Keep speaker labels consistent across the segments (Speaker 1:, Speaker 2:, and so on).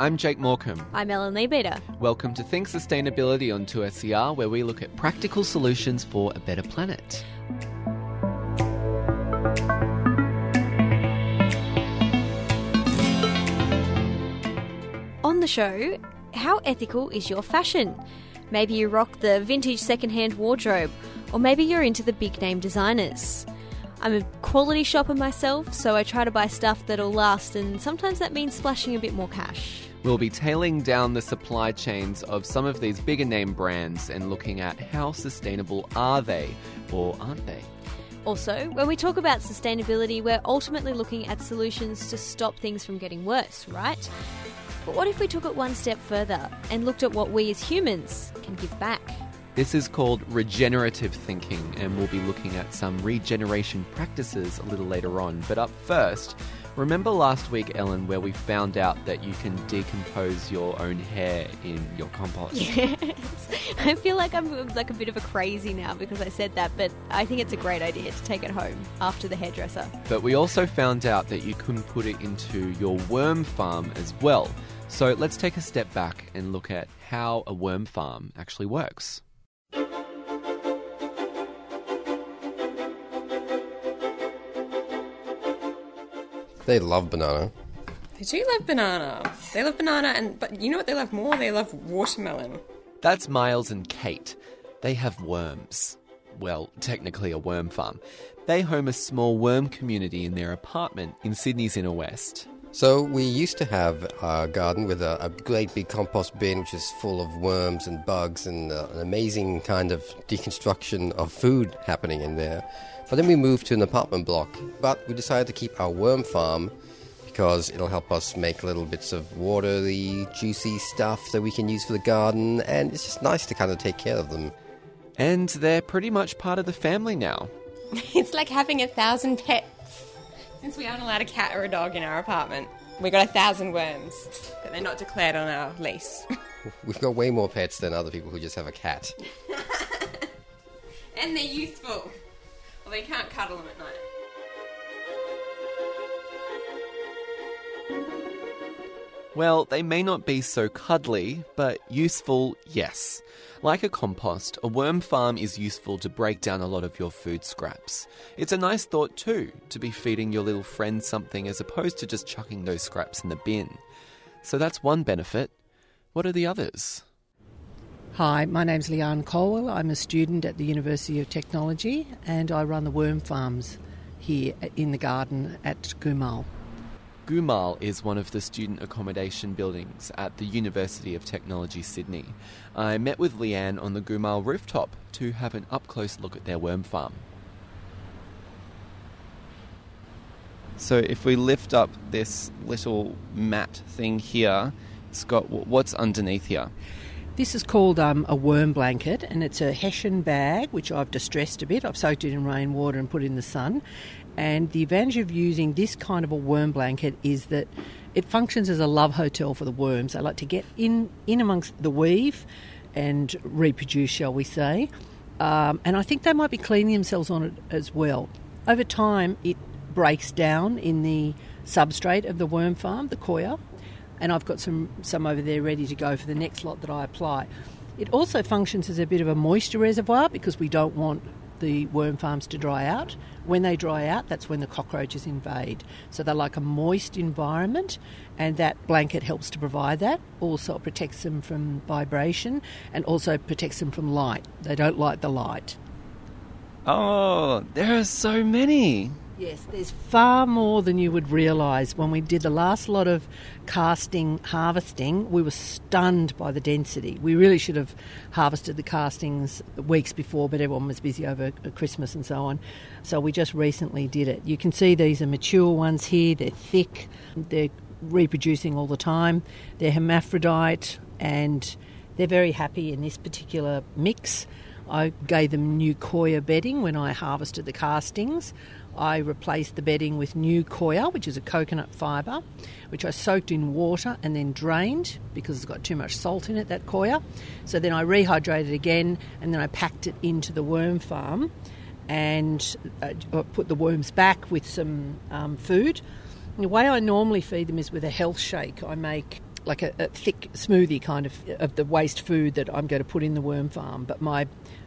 Speaker 1: I'm Jake Morecambe.
Speaker 2: I'm Ellen Leabeater.
Speaker 1: Welcome to Think Sustainability on 2SER, where we look at practical solutions for a better planet.
Speaker 2: On the show, how ethical is your fashion? Maybe you rock the vintage secondhand wardrobe, or maybe you're into the big name designers. I'm a quality shopper myself, so I try to buy stuff that'll last, and sometimes that means splashing a bit more cash.
Speaker 1: We'll be tailing down the supply chains of some of these bigger name brands and looking at how sustainable are they or aren't they.
Speaker 2: Also, when we talk about sustainability, we're ultimately looking at solutions to stop things from getting worse, right? But what if we took it one step further and looked at what we as humans can give back?
Speaker 1: This is called regenerative thinking, and we'll be looking at some regeneration practices a little later on. But up first, remember last week, Ellen, where we found out that you can decompose your own hair in your compost?
Speaker 2: Yes. I feel like I'm like a bit of a crazy now because I said that, but I think it's a great idea to take it home after the hairdresser.
Speaker 1: But we also found out that you can put it into your worm farm as well. So let's take a step back and look at how a worm farm actually works.
Speaker 3: They love banana.
Speaker 4: They do love banana. They love banana, and but you know what they love more? They love watermelon.
Speaker 1: That's Miles and Kate. They have worms. Well, technically a worm farm. They home a small worm community in their apartment in Sydney's inner west.
Speaker 3: So we used to have a garden with a, a great big compost bin, which is full of worms and bugs and uh, an amazing kind of deconstruction of food happening in there. But then we moved to an apartment block. But we decided to keep our worm farm because it'll help us make little bits of watery, juicy stuff that we can use for the garden, and it's just nice to kind of take care of them.
Speaker 1: And they're pretty much part of the family now.
Speaker 4: it's like having a thousand pets. Since we aren't allowed a cat or a dog in our apartment, we got a thousand worms, but they're not declared on our lease.
Speaker 3: We've got way more pets than other people who just have a cat.
Speaker 4: and they're useful. Well, they can't cuddle them at night.
Speaker 1: Well, they may not be so cuddly, but useful, yes. Like a compost, a worm farm is useful to break down a lot of your food scraps. It's a nice thought, too, to be feeding your little friend something as opposed to just chucking those scraps in the bin. So that's one benefit. What are the others?
Speaker 5: Hi, my name's Leanne Colwell. I'm a student at the University of Technology and I run the worm farms here in the garden at Gumal.
Speaker 1: Gumal is one of the student accommodation buildings at the University of Technology Sydney. I met with Leanne on the Gumal rooftop to have an up close look at their worm farm. So, if we lift up this little mat thing here, Scott, what's underneath here?
Speaker 5: This is called um, a worm blanket, and it's a hessian bag which I've distressed a bit. I've soaked it in rainwater and put it in the sun. And the advantage of using this kind of a worm blanket is that it functions as a love hotel for the worms. They like to get in in amongst the weave and reproduce, shall we say. Um, and I think they might be cleaning themselves on it as well. Over time, it breaks down in the substrate of the worm farm, the coir, and I've got some, some over there ready to go for the next lot that I apply. It also functions as a bit of a moisture reservoir because we don't want the worm farms to dry out. When they dry out, that's when the cockroaches invade. So they're like a moist environment, and that blanket helps to provide that. Also, it protects them from vibration and also protects them from light. They don't like the light.
Speaker 1: Oh, there are so many.
Speaker 5: Yes, there's far more than you would realise. When we did the last lot of casting harvesting, we were stunned by the density. We really should have harvested the castings weeks before, but everyone was busy over Christmas and so on. So we just recently did it. You can see these are mature ones here, they're thick, they're reproducing all the time, they're hermaphrodite, and they're very happy in this particular mix. I gave them new coir bedding when I harvested the castings. I replaced the bedding with new coir, which is a coconut fibre, which I soaked in water and then drained because it's got too much salt in it, that coir. So then I rehydrated again and then I packed it into the worm farm and uh, put the worms back with some um, food. And the way I normally feed them is with a health shake. I make like a, a thick smoothie kind of of the waste food that I'm going to put in the worm farm. But my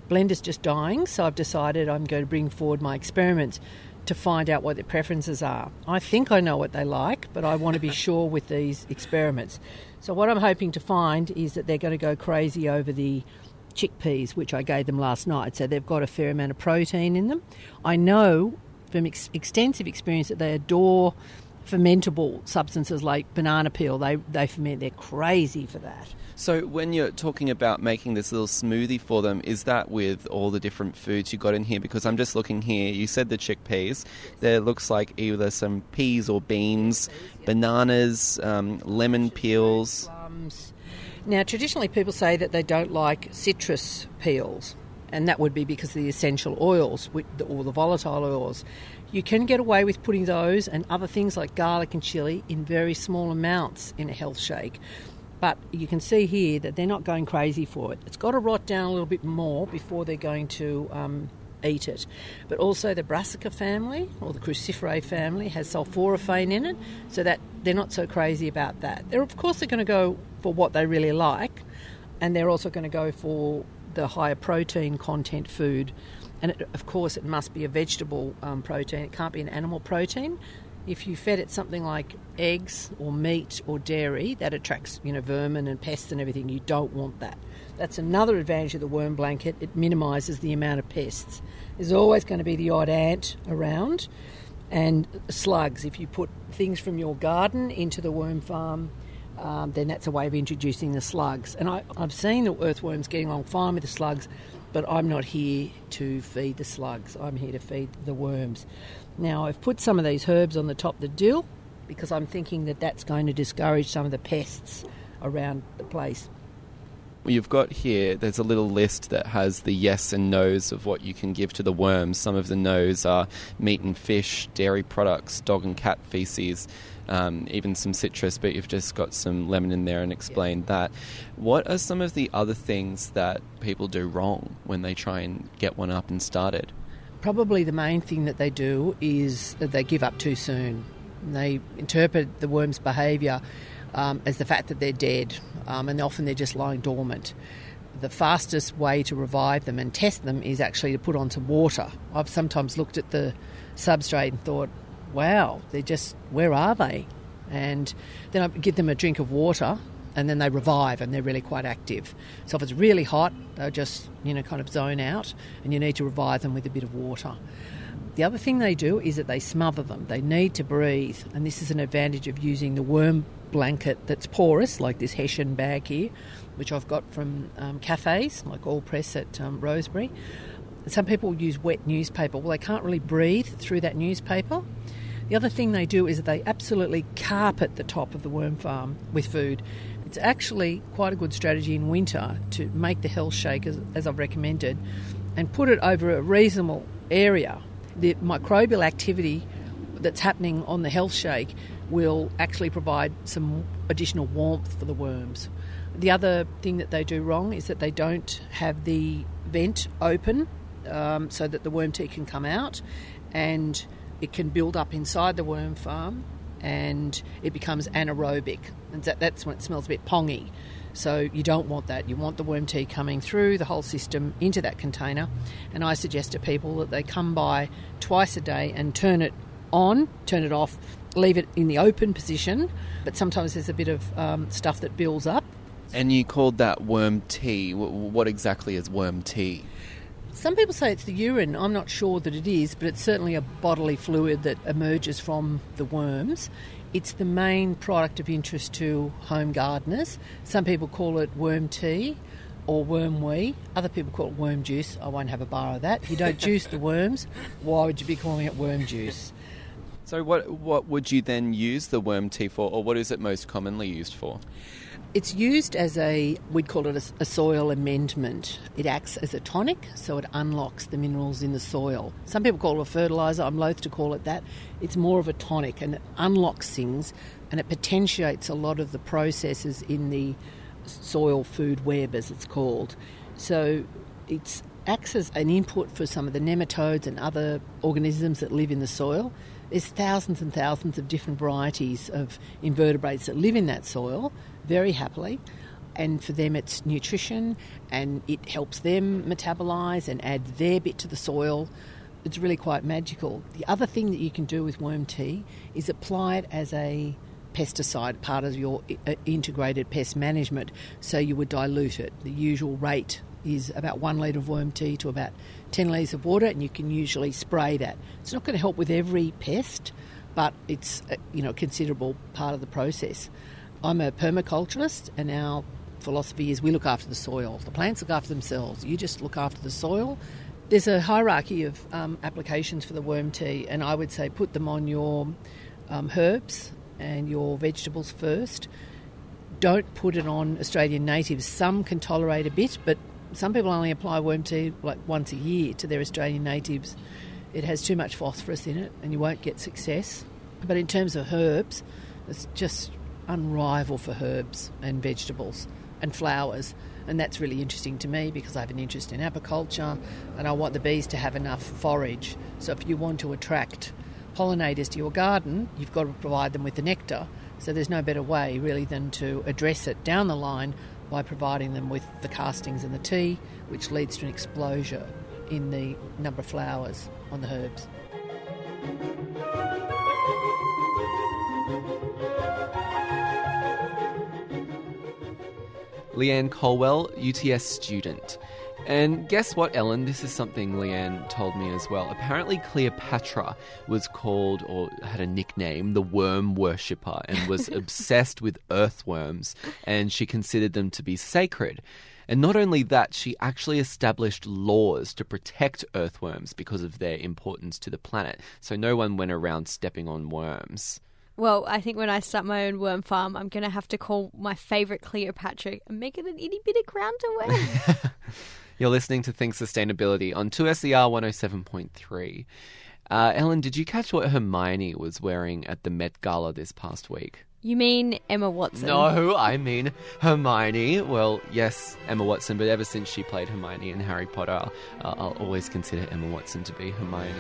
Speaker 5: blender's just dying, so I've decided I'm going to bring forward my experiments to find out what their preferences are. I think I know what they like, but I want to be sure with these experiments. So, what I'm hoping to find is that they're going to go crazy over the chickpeas, which I gave them last night. So, they've got a fair amount of protein in them. I know from ex- extensive experience that they adore fermentable substances like banana peel. They, they ferment, they're crazy for that.
Speaker 1: So, when you're talking about making this little smoothie for them, is that with all the different foods you got in here? Because I'm just looking here. You said the chickpeas. There looks like either some peas or beans, bananas, um, lemon peels.
Speaker 5: Now, traditionally, people say that they don't like citrus peels, and that would be because of the essential oils or the volatile oils. You can get away with putting those and other things like garlic and chili in very small amounts in a health shake. But you can see here that they're not going crazy for it. It's got to rot down a little bit more before they're going to um, eat it. But also the brassica family or the cruciferae family has sulforaphane in it, so that they're not so crazy about that. They're of course they're going to go for what they really like, and they're also going to go for the higher protein content food. And it, of course, it must be a vegetable um, protein. It can't be an animal protein. If you fed it something like eggs or meat or dairy, that attracts you know vermin and pests and everything. You don't want that. That's another advantage of the worm blanket. It minimises the amount of pests. There's always going to be the odd ant around, and slugs. If you put things from your garden into the worm farm, um, then that's a way of introducing the slugs. And I, I've seen the earthworms getting along fine with the slugs, but I'm not here to feed the slugs. I'm here to feed the worms. Now, I've put some of these herbs on the top of the dill because I'm thinking that that's going to discourage some of the pests around the place.
Speaker 1: You've got here, there's a little list that has the yes and no's of what you can give to the worms. Some of the no's are meat and fish, dairy products, dog and cat feces, um, even some citrus, but you've just got some lemon in there and explained that. What are some of the other things that people do wrong when they try and get one up and started?
Speaker 5: Probably the main thing that they do is that they give up too soon. They interpret the worm's behaviour um, as the fact that they're dead, um, and often they're just lying dormant. The fastest way to revive them and test them is actually to put onto water. I've sometimes looked at the substrate and thought, wow, they're just, where are they? And then I give them a drink of water and then they revive and they're really quite active. So if it's really hot, they'll just, you know, kind of zone out and you need to revive them with a bit of water. The other thing they do is that they smother them. They need to breathe, and this is an advantage of using the worm blanket that's porous, like this Hessian bag here, which I've got from um, cafes, like Allpress at um, Rosebery. Some people use wet newspaper. Well, they can't really breathe through that newspaper. The other thing they do is they absolutely carpet the top of the worm farm with food. It's actually quite a good strategy in winter to make the health shake, as, as I've recommended, and put it over a reasonable area. The microbial activity that's happening on the health shake will actually provide some additional warmth for the worms. The other thing that they do wrong is that they don't have the vent open um, so that the worm tea can come out and it can build up inside the worm farm and it becomes anaerobic. And that, that's when it smells a bit pongy. So you don't want that. You want the worm tea coming through the whole system into that container. And I suggest to people that they come by twice a day and turn it on, turn it off, leave it in the open position. But sometimes there's a bit of um, stuff that builds up.
Speaker 1: And you called that worm tea. What exactly is worm tea?
Speaker 5: Some people say it's the urine. I'm not sure that it is, but it's certainly a bodily fluid that emerges from the worms. It's the main product of interest to home gardeners. Some people call it worm tea or worm wee. Other people call it worm juice. I won't have a bar of that. You don't juice the worms. Why would you be calling it worm juice?
Speaker 1: So, what what would you then use the worm tea for, or what is it most commonly used for?
Speaker 5: It's used as a, we'd call it a, a, soil amendment. It acts as a tonic, so it unlocks the minerals in the soil. Some people call it a fertiliser, I'm loath to call it that. It's more of a tonic and it unlocks things and it potentiates a lot of the processes in the soil food web, as it's called. So it acts as an input for some of the nematodes and other organisms that live in the soil. There's thousands and thousands of different varieties of invertebrates that live in that soil very happily. And for them, it's nutrition and it helps them metabolize and add their bit to the soil. It's really quite magical. The other thing that you can do with worm tea is apply it as a pesticide, part of your uh, integrated pest management, so you would dilute it. The usual rate is about one litre of worm tea to about 10 litres of water, and you can usually spray that. It's not going to help with every pest, but it's a, you know a considerable part of the process. I'm a permaculturist, and our philosophy is we look after the soil. The plants look after themselves. You just look after the soil. There's a hierarchy of um, applications for the worm tea, and I would say put them on your um, herbs and your vegetables first. Don't put it on Australian natives. Some can tolerate a bit, but some people only apply worm tea like once a year to their Australian natives. It has too much phosphorus in it, and you won't get success. But in terms of herbs, it's just unrivaled for herbs and vegetables and flowers. And that's really interesting to me because I have an interest in apiculture and I want the bees to have enough forage. So if you want to attract pollinators to your garden, you've got to provide them with the nectar. So there's no better way really than to address it down the line by providing them with the castings and the tea, which leads to an explosion in the number of flowers on the herbs.
Speaker 1: Leanne Colwell, UTS student. And guess what, Ellen? This is something Leanne told me as well. Apparently, Cleopatra was called or had a nickname, the worm worshipper, and was obsessed with earthworms, and she considered them to be sacred. And not only that, she actually established laws to protect earthworms because of their importance to the planet. So no one went around stepping on worms.
Speaker 2: Well, I think when I start my own worm farm, I'm going to have to call my favourite Cleopatra and make it an itty bitty wear.
Speaker 1: You're listening to Think Sustainability on 2SER 107.3. Uh, Ellen, did you catch what Hermione was wearing at the Met Gala this past week?
Speaker 2: You mean Emma Watson?
Speaker 1: No, I mean Hermione. Well, yes, Emma Watson, but ever since she played Hermione in Harry Potter, uh, I'll always consider Emma Watson to be Hermione.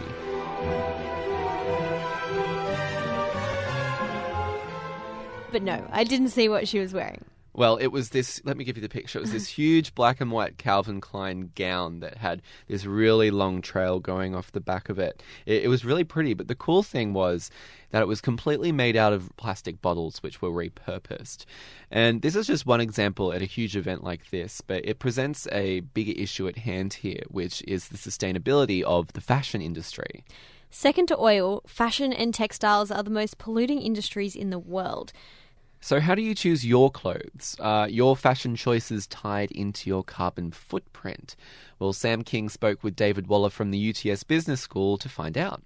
Speaker 2: But no, I didn't see what she was wearing.
Speaker 1: Well, it was this. Let me give you the picture. It was this huge black and white Calvin Klein gown that had this really long trail going off the back of it. it. It was really pretty, but the cool thing was that it was completely made out of plastic bottles, which were repurposed. And this is just one example at a huge event like this, but it presents a bigger issue at hand here, which is the sustainability of the fashion industry.
Speaker 2: Second to oil, fashion and textiles are the most polluting industries in the world.
Speaker 1: So, how do you choose your clothes? Uh, your fashion choices tied into your carbon footprint? Well, Sam King spoke with David Waller from the UTS Business School to find out.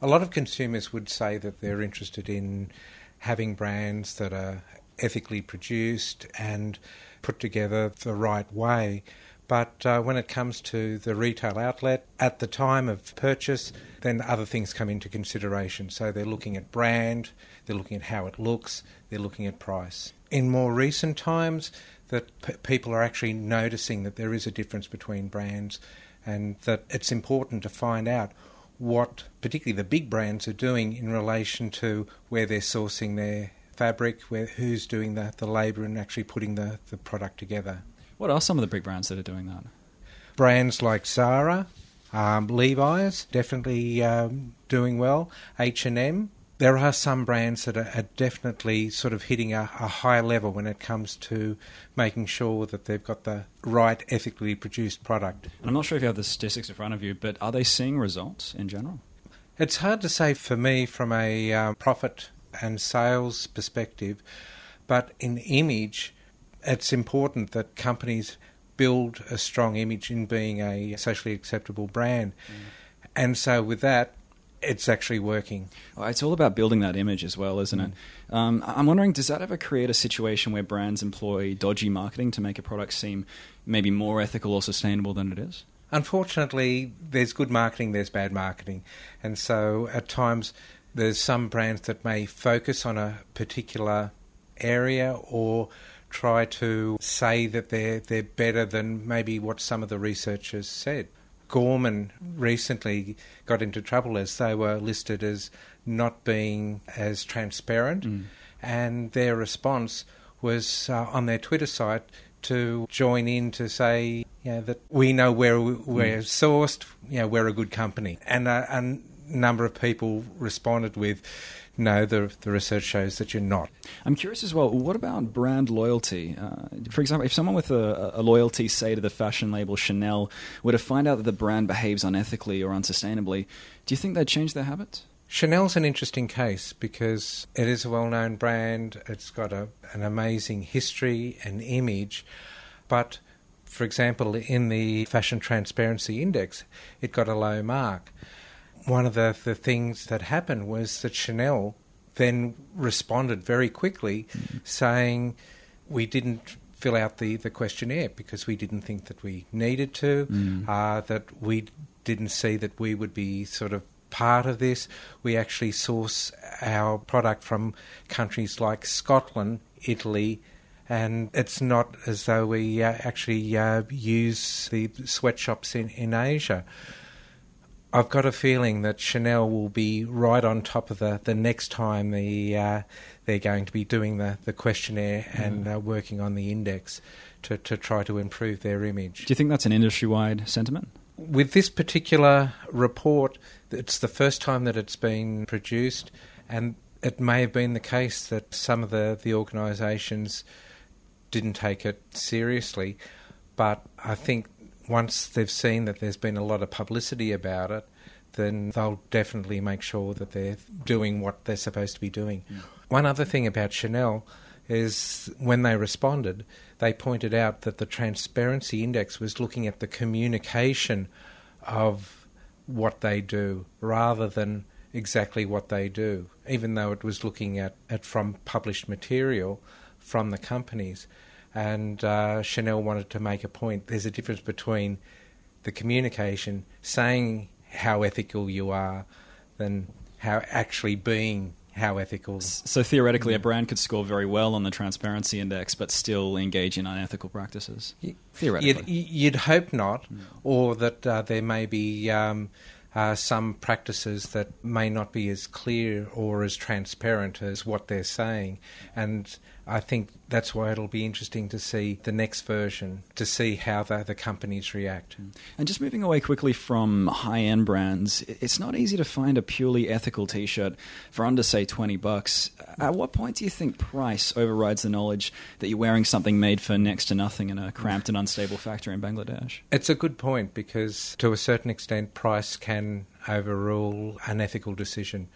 Speaker 6: A lot of consumers would say that they're interested in having brands that are ethically produced and put together the right way. But uh, when it comes to the retail outlet, at the time of purchase, then other things come into consideration. So they're looking at brand, they're looking at how it looks, they're looking at price. In more recent times, that p- people are actually noticing that there is a difference between brands and that it's important to find out what particularly the big brands are doing in relation to where they're sourcing their fabric, where who's doing the, the labour and actually putting the, the product together.
Speaker 7: What are some of the big brands that are doing that?
Speaker 6: Brands like Zara, um, Levi's, definitely um, doing well. H and M. There are some brands that are, are definitely sort of hitting a, a high level when it comes to making sure that they've got the right ethically produced product.
Speaker 7: And I'm not sure if you have the statistics in front of you, but are they seeing results in general?
Speaker 6: It's hard to say for me from a um, profit and sales perspective, but in image, it's important that companies build a strong image in being a socially acceptable brand. Mm. And so, with that, it's actually working.
Speaker 7: It's all about building that image as well, isn't mm. it? Um, I'm wondering, does that ever create a situation where brands employ dodgy marketing to make a product seem maybe more ethical or sustainable than it is?
Speaker 6: Unfortunately, there's good marketing, there's bad marketing. And so, at times, there's some brands that may focus on a particular area or try to say that they're they're better than maybe what some of the researchers said. Gorman recently got into trouble as they were listed as not being as transparent. Mm. And their response was uh, on their Twitter site to join in to say you know, that we know where we- we're mm. sourced, you know, we're a good company. And uh, a, a number of people responded with, no, the, the research shows that you're not.
Speaker 7: I'm curious as well. What about brand loyalty? Uh, for example, if someone with a, a loyalty, say to the fashion label Chanel, were to find out that the brand behaves unethically or unsustainably, do you think they'd change their habits?
Speaker 6: Chanel's an interesting case because it is a well known brand, it's got a, an amazing history and image, but for example, in the Fashion Transparency Index, it got a low mark. One of the, the things that happened was that Chanel then responded very quickly saying, We didn't fill out the, the questionnaire because we didn't think that we needed to, uh, that we didn't see that we would be sort of part of this. We actually source our product from countries like Scotland, Italy, and it's not as though we uh, actually uh, use the sweatshops in, in Asia. I've got a feeling that Chanel will be right on top of the, the next time the uh, they're going to be doing the, the questionnaire and uh, working on the index to, to try to improve their image
Speaker 7: Do you think that's an industry wide sentiment?
Speaker 6: with this particular report, it's the first time that it's been produced, and it may have been the case that some of the, the organisations didn't take it seriously. But I think once they've seen that there's been a lot of publicity about it, then they'll definitely make sure that they're doing what they're supposed to be doing. Mm. One other thing about Chanel is when they responded, they pointed out that the Transparency Index was looking at the communication of what they do rather than exactly what they do, even though it was looking at, at from published material from the companies. And uh, Chanel wanted to make a point. There's a difference between the communication, saying how ethical you are, than how actually being how ethical.
Speaker 7: So theoretically, a brand could score very well on the transparency index, but still engage in unethical practices. Theoretically,
Speaker 6: You'd, you'd hope not, or that uh, there may be um, uh, some practices that may not be as clear or as transparent as what they're saying. And I think that's why it'll be interesting to see the next version, to see how the, the companies react. Mm.
Speaker 7: And just moving away quickly from high end brands, it's not easy to find a purely ethical t shirt for under, say, 20 bucks. At what point do you think price overrides the knowledge that you're wearing something made for next to nothing in a cramped and unstable factory in Bangladesh?
Speaker 6: It's a good point because, to a certain extent, price can overrule an ethical decision.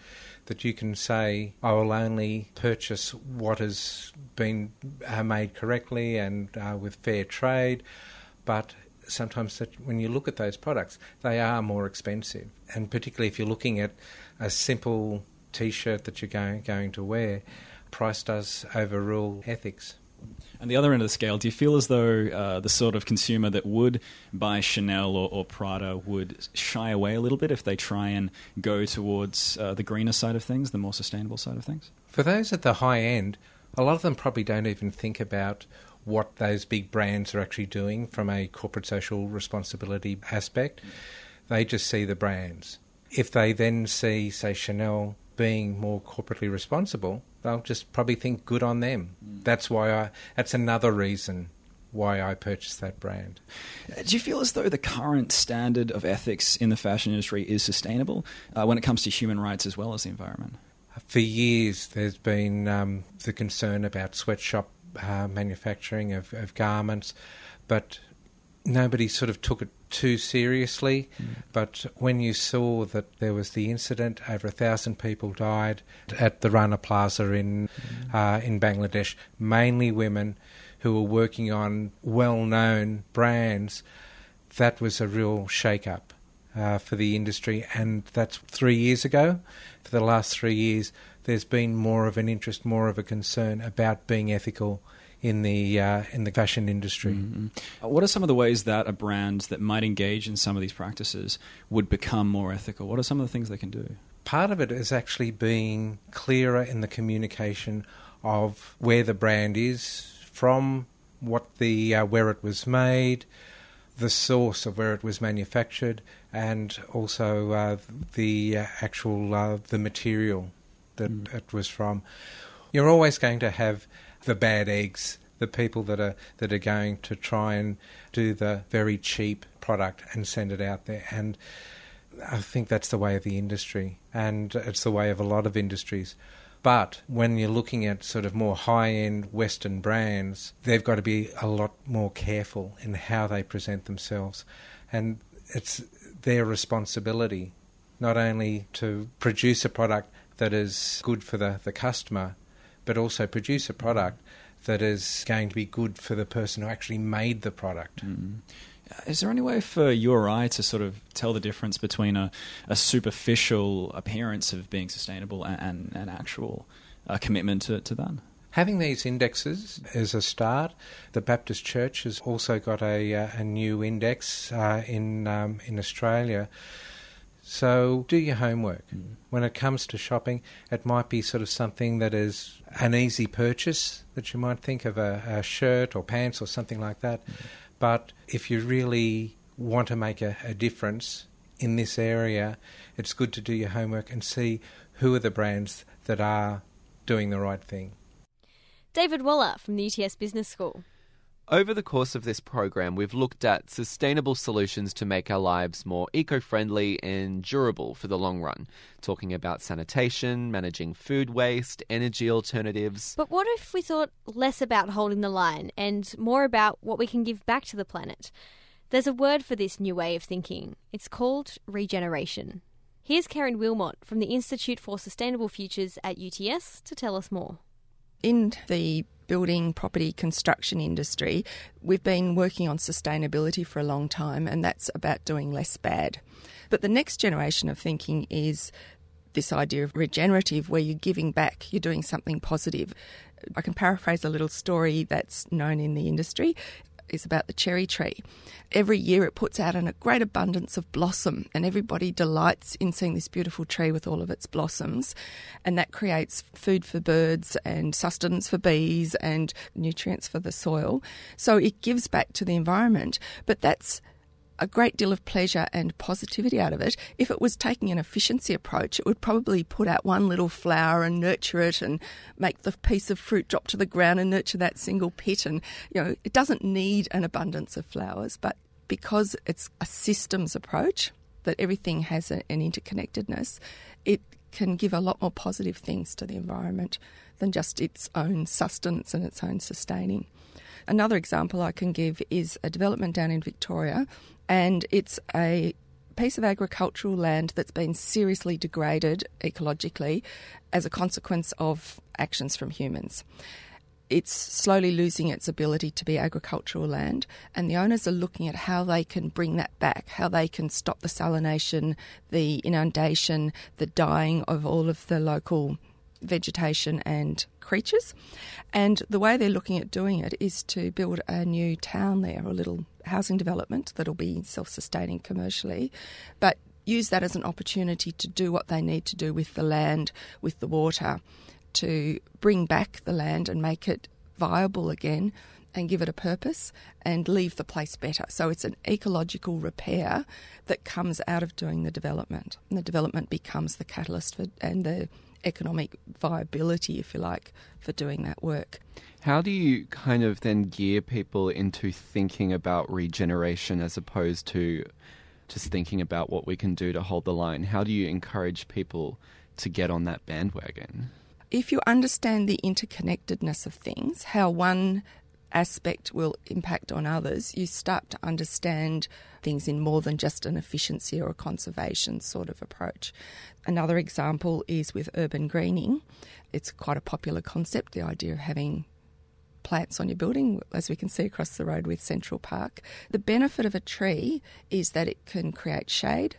Speaker 6: That you can say, I will only purchase what has been uh, made correctly and uh, with fair trade, but sometimes that when you look at those products, they are more expensive. And particularly if you're looking at a simple t shirt that you're going, going to wear, price does overrule ethics.
Speaker 7: And the other end of the scale, do you feel as though uh, the sort of consumer that would buy Chanel or, or Prada would shy away a little bit if they try and go towards uh, the greener side of things, the more sustainable side of things?
Speaker 6: For those at the high end, a lot of them probably don't even think about what those big brands are actually doing from a corporate social responsibility aspect. They just see the brands. If they then see, say, Chanel being more corporately responsible, they'll just probably think good on them. That's why I. That's another reason why I purchased that brand.
Speaker 7: Uh, Do you feel as though the current standard of ethics in the fashion industry is sustainable uh, when it comes to human rights as well as the environment?
Speaker 6: For years, there's been um, the concern about sweatshop uh, manufacturing of, of garments, but nobody sort of took it too seriously. But when you saw that there was the incident, over a thousand people died at the Rana Plaza in uh, in Bangladesh, mainly women who were working on well-known brands. That was a real shake-up uh, for the industry, and that's three years ago. For the last three years, there's been more of an interest, more of a concern about being ethical in the uh, in the fashion industry.
Speaker 7: Uh, What are some of the ways that a brand that might engage in some of these practices would become more ethical? What are some of the things they can do?
Speaker 6: Part of it is actually being clearer in the communication of where the brand is from, what the uh, where it was made, the source of where it was manufactured and also uh, the uh, actual uh, the material that mm. it was from. You're always going to have the bad eggs, the people that are that are going to try and do the very cheap product and send it out there and I think that's the way of the industry, and it's the way of a lot of industries. But when you're looking at sort of more high end Western brands, they've got to be a lot more careful in how they present themselves. And it's their responsibility not only to produce a product that is good for the, the customer, but also produce a product that is going to be good for the person who actually made the product.
Speaker 7: Mm. Is there any way for you or I to sort of tell the difference between a, a superficial appearance of being sustainable and an actual uh, commitment to, to that?
Speaker 6: Having these indexes is a start. The Baptist Church has also got a, uh, a new index uh, in um, in Australia. So do your homework. Mm. When it comes to shopping, it might be sort of something that is an easy purchase that you might think of a, a shirt or pants or something like that. Mm. But if you really want to make a, a difference in this area, it's good to do your homework and see who are the brands that are doing the right thing.
Speaker 2: David Waller from the UTS Business School.
Speaker 1: Over the course of this program, we've looked at sustainable solutions to make our lives more eco friendly and durable for the long run, talking about sanitation, managing food waste, energy alternatives.
Speaker 2: But what if we thought less about holding the line and more about what we can give back to the planet? There's a word for this new way of thinking. It's called regeneration. Here's Karen Wilmot from the Institute for Sustainable Futures at UTS to tell us more.
Speaker 8: In the building property construction industry, we've been working on sustainability for a long time, and that's about doing less bad. But the next generation of thinking is this idea of regenerative, where you're giving back, you're doing something positive. I can paraphrase a little story that's known in the industry is about the cherry tree. Every year it puts out in a great abundance of blossom, and everybody delights in seeing this beautiful tree with all of its blossoms. And that creates food for birds and sustenance for bees and nutrients for the soil. So it gives back to the environment. But that's a great deal of pleasure and positivity out of it. If it was taking an efficiency approach, it would probably put out one little flower and nurture it and make the piece of fruit drop to the ground and nurture that single pit. And, you know, it doesn't need an abundance of flowers, but because it's a systems approach, that everything has an interconnectedness, it can give a lot more positive things to the environment than just its own sustenance and its own sustaining. Another example I can give is a development down in Victoria and it's a piece of agricultural land that's been seriously degraded ecologically as a consequence of actions from humans. It's slowly losing its ability to be agricultural land, and the owners are looking at how they can bring that back, how they can stop the salination, the inundation, the dying of all of the local vegetation and creatures. And the way they're looking at doing it is to build a new town there, a little housing development that'll be self sustaining commercially, but use that as an opportunity to do what they need to do with the land, with the water, to bring back the land and make it viable again and give it a purpose and leave the place better. So it's an ecological repair that comes out of doing the development. And the development becomes the catalyst for, and the economic viability, if you like, for doing that work.
Speaker 1: How do you kind of then gear people into thinking about regeneration as opposed to just thinking about what we can do to hold the line? How do you encourage people to get on that bandwagon?
Speaker 8: If you understand the interconnectedness of things, how one aspect will impact on others, you start to understand things in more than just an efficiency or a conservation sort of approach. Another example is with urban greening. It's quite a popular concept, the idea of having plants on your building, as we can see across the road with Central Park. The benefit of a tree is that it can create shade.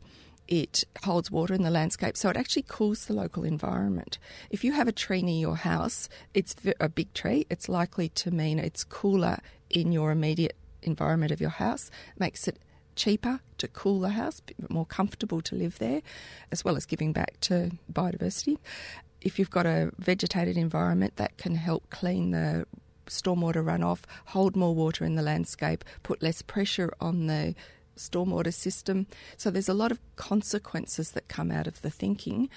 Speaker 8: It holds water in the landscape, so it actually cools the local environment. If you have a tree near your house, it's a big tree, it's likely to mean it's cooler in your immediate environment of your house, makes it cheaper to cool the house, more comfortable to live there, as well as giving back to biodiversity. If you've got a vegetated environment, that can help clean the stormwater runoff, hold more water in the landscape, put less pressure on the stormwater system. So there's a lot of consequences that come out of the thinking.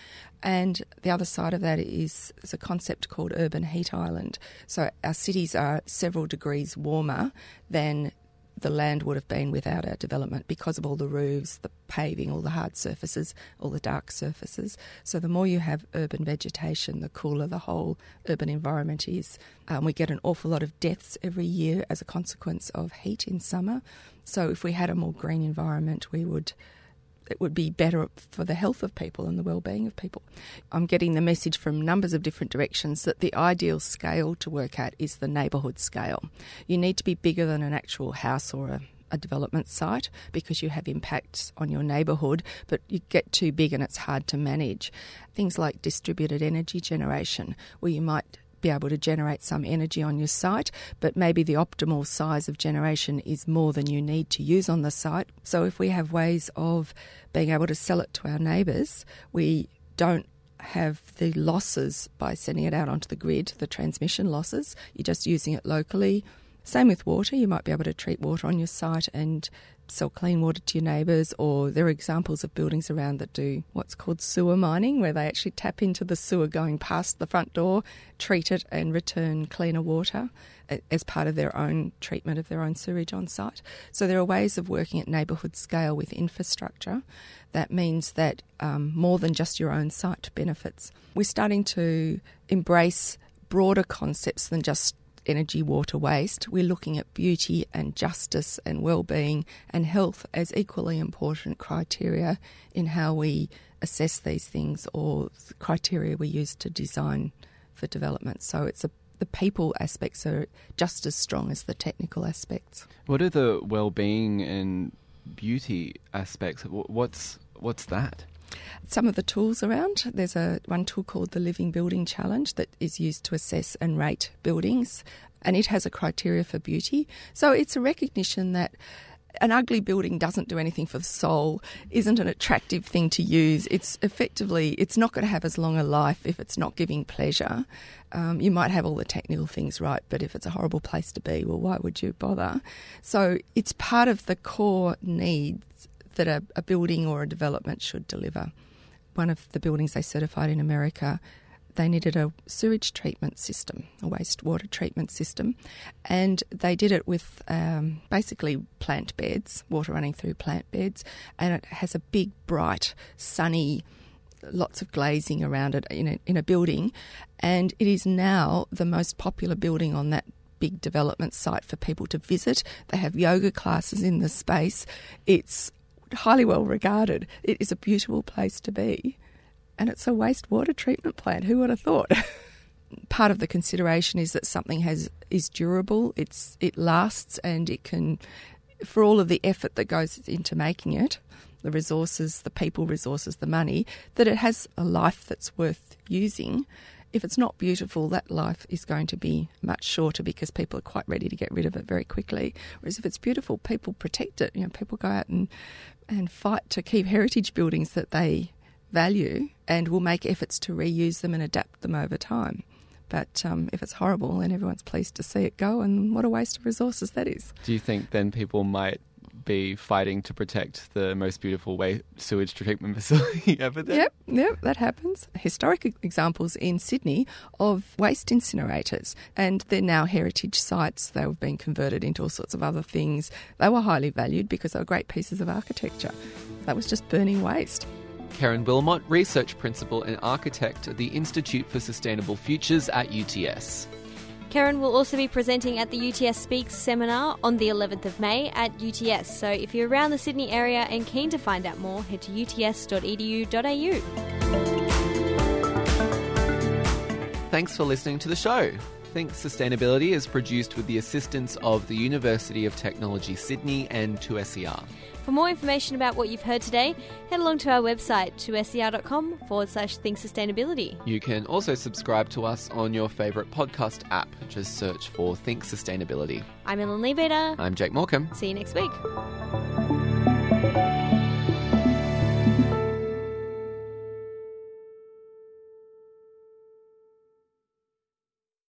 Speaker 8: And the other side of that is, is a concept called urban heat island. So our cities are several degrees warmer than the land would have been without our development because of all the roofs, the paving, all the hard surfaces, all the dark surfaces. So the more you have urban vegetation, the cooler the whole urban environment is. Um, we get an awful lot of deaths every year as a consequence of heat in summer. So if we had a more green environment, we would it would be better for the health of people and the well-being of people. I'm getting the message from numbers of different directions that the ideal scale to work at is the neighbourhood scale. You need to be bigger than an actual house or a a development site because you have impacts on your neighbourhood, but you get too big and it's hard to manage. Things like distributed energy generation, where you might be able to generate some energy on your site, but maybe the optimal size of generation is more than you need to use on the site. So if we have ways of being able to sell it to our neighbours, we don't have the losses by sending it out onto the grid, the transmission losses. You're just using it locally. Same with water. You might be able to treat water on your site and sell clean water to your neighbours, or there are examples of buildings around that do what's called sewer mining, where they actually tap into the sewer going past the front door, treat it, and return cleaner water as part of their own treatment of their own sewage on site. So there are ways of working at neighbourhood scale with infrastructure. That means that um, more than just your own site benefits. We're starting to embrace broader concepts than just energy, water, waste, we're looking at beauty and justice and well-being and health as equally important criteria in how we assess these things or the criteria we use to design for development. So it's a the people aspects are just as strong as the technical aspects.
Speaker 1: What are the well-being and beauty aspects? What's what's that?
Speaker 8: Some of the tools around. There's a one tool called the Living Building Challenge that is used to assess and rate buildings, and it has a criteria for beauty. So it's a recognition that an ugly building doesn't do anything for the soul, isn't an attractive thing to use. It's effectively, it's not going to have as long a life if it's not giving pleasure. Um, you might have all the technical things right, but if it's a horrible place to be, well, why would you bother? So it's part of the core needs that a, a building or a development should deliver. One of the buildings they certified in America they needed a sewage treatment system, a wastewater treatment system, and they did it with um, basically plant beds, water running through plant beds, and it has a big, bright, sunny, lots of glazing around it in a, in a building, and it is now the most popular building on that big development site for people to visit. They have yoga classes in the space. It's highly well regarded. It is a beautiful place to be. And it's a wastewater treatment plant. Who would have thought? Part of the consideration is that something has is durable, it's it lasts and it can for all of the effort that goes into making it, the resources, the people resources, the money, that it has a life that's worth using if it's not beautiful, that life is going to be much shorter because people are quite ready to get rid of it very quickly. Whereas if it's beautiful, people protect it. You know, people go out and and fight to keep heritage buildings that they value and will make efforts to reuse them and adapt them over time. But um, if it's horrible, then everyone's pleased to see it go, and what a waste of resources that is.
Speaker 1: Do you think then people might be fighting to protect the most beautiful way- sewage treatment facility ever there?
Speaker 8: Yep, yep, that happens. Historic examples in Sydney of waste incinerators, and they're now heritage sites. They've been converted into all sorts of other things. They were highly valued because they were great pieces of architecture. That was just burning waste.
Speaker 1: Karen Wilmot, Research Principal and Architect at the Institute for Sustainable Futures at UTS.
Speaker 2: Karen will also be presenting at the UTS Speaks seminar on the 11th of May at UTS. So if you're around the Sydney area and keen to find out more, head to uts.edu.au.
Speaker 1: Thanks for listening to the show. Think Sustainability is produced with the assistance of the University of Technology Sydney and 2SER.
Speaker 2: For more information about what you've heard today, head along to our website, 2ser.com forward slash think sustainability.
Speaker 1: You can also subscribe to us on your favourite podcast app. Just search for Think Sustainability.
Speaker 2: I'm Ellen Leabeater.
Speaker 1: I'm Jake Morecambe.
Speaker 2: See you next week.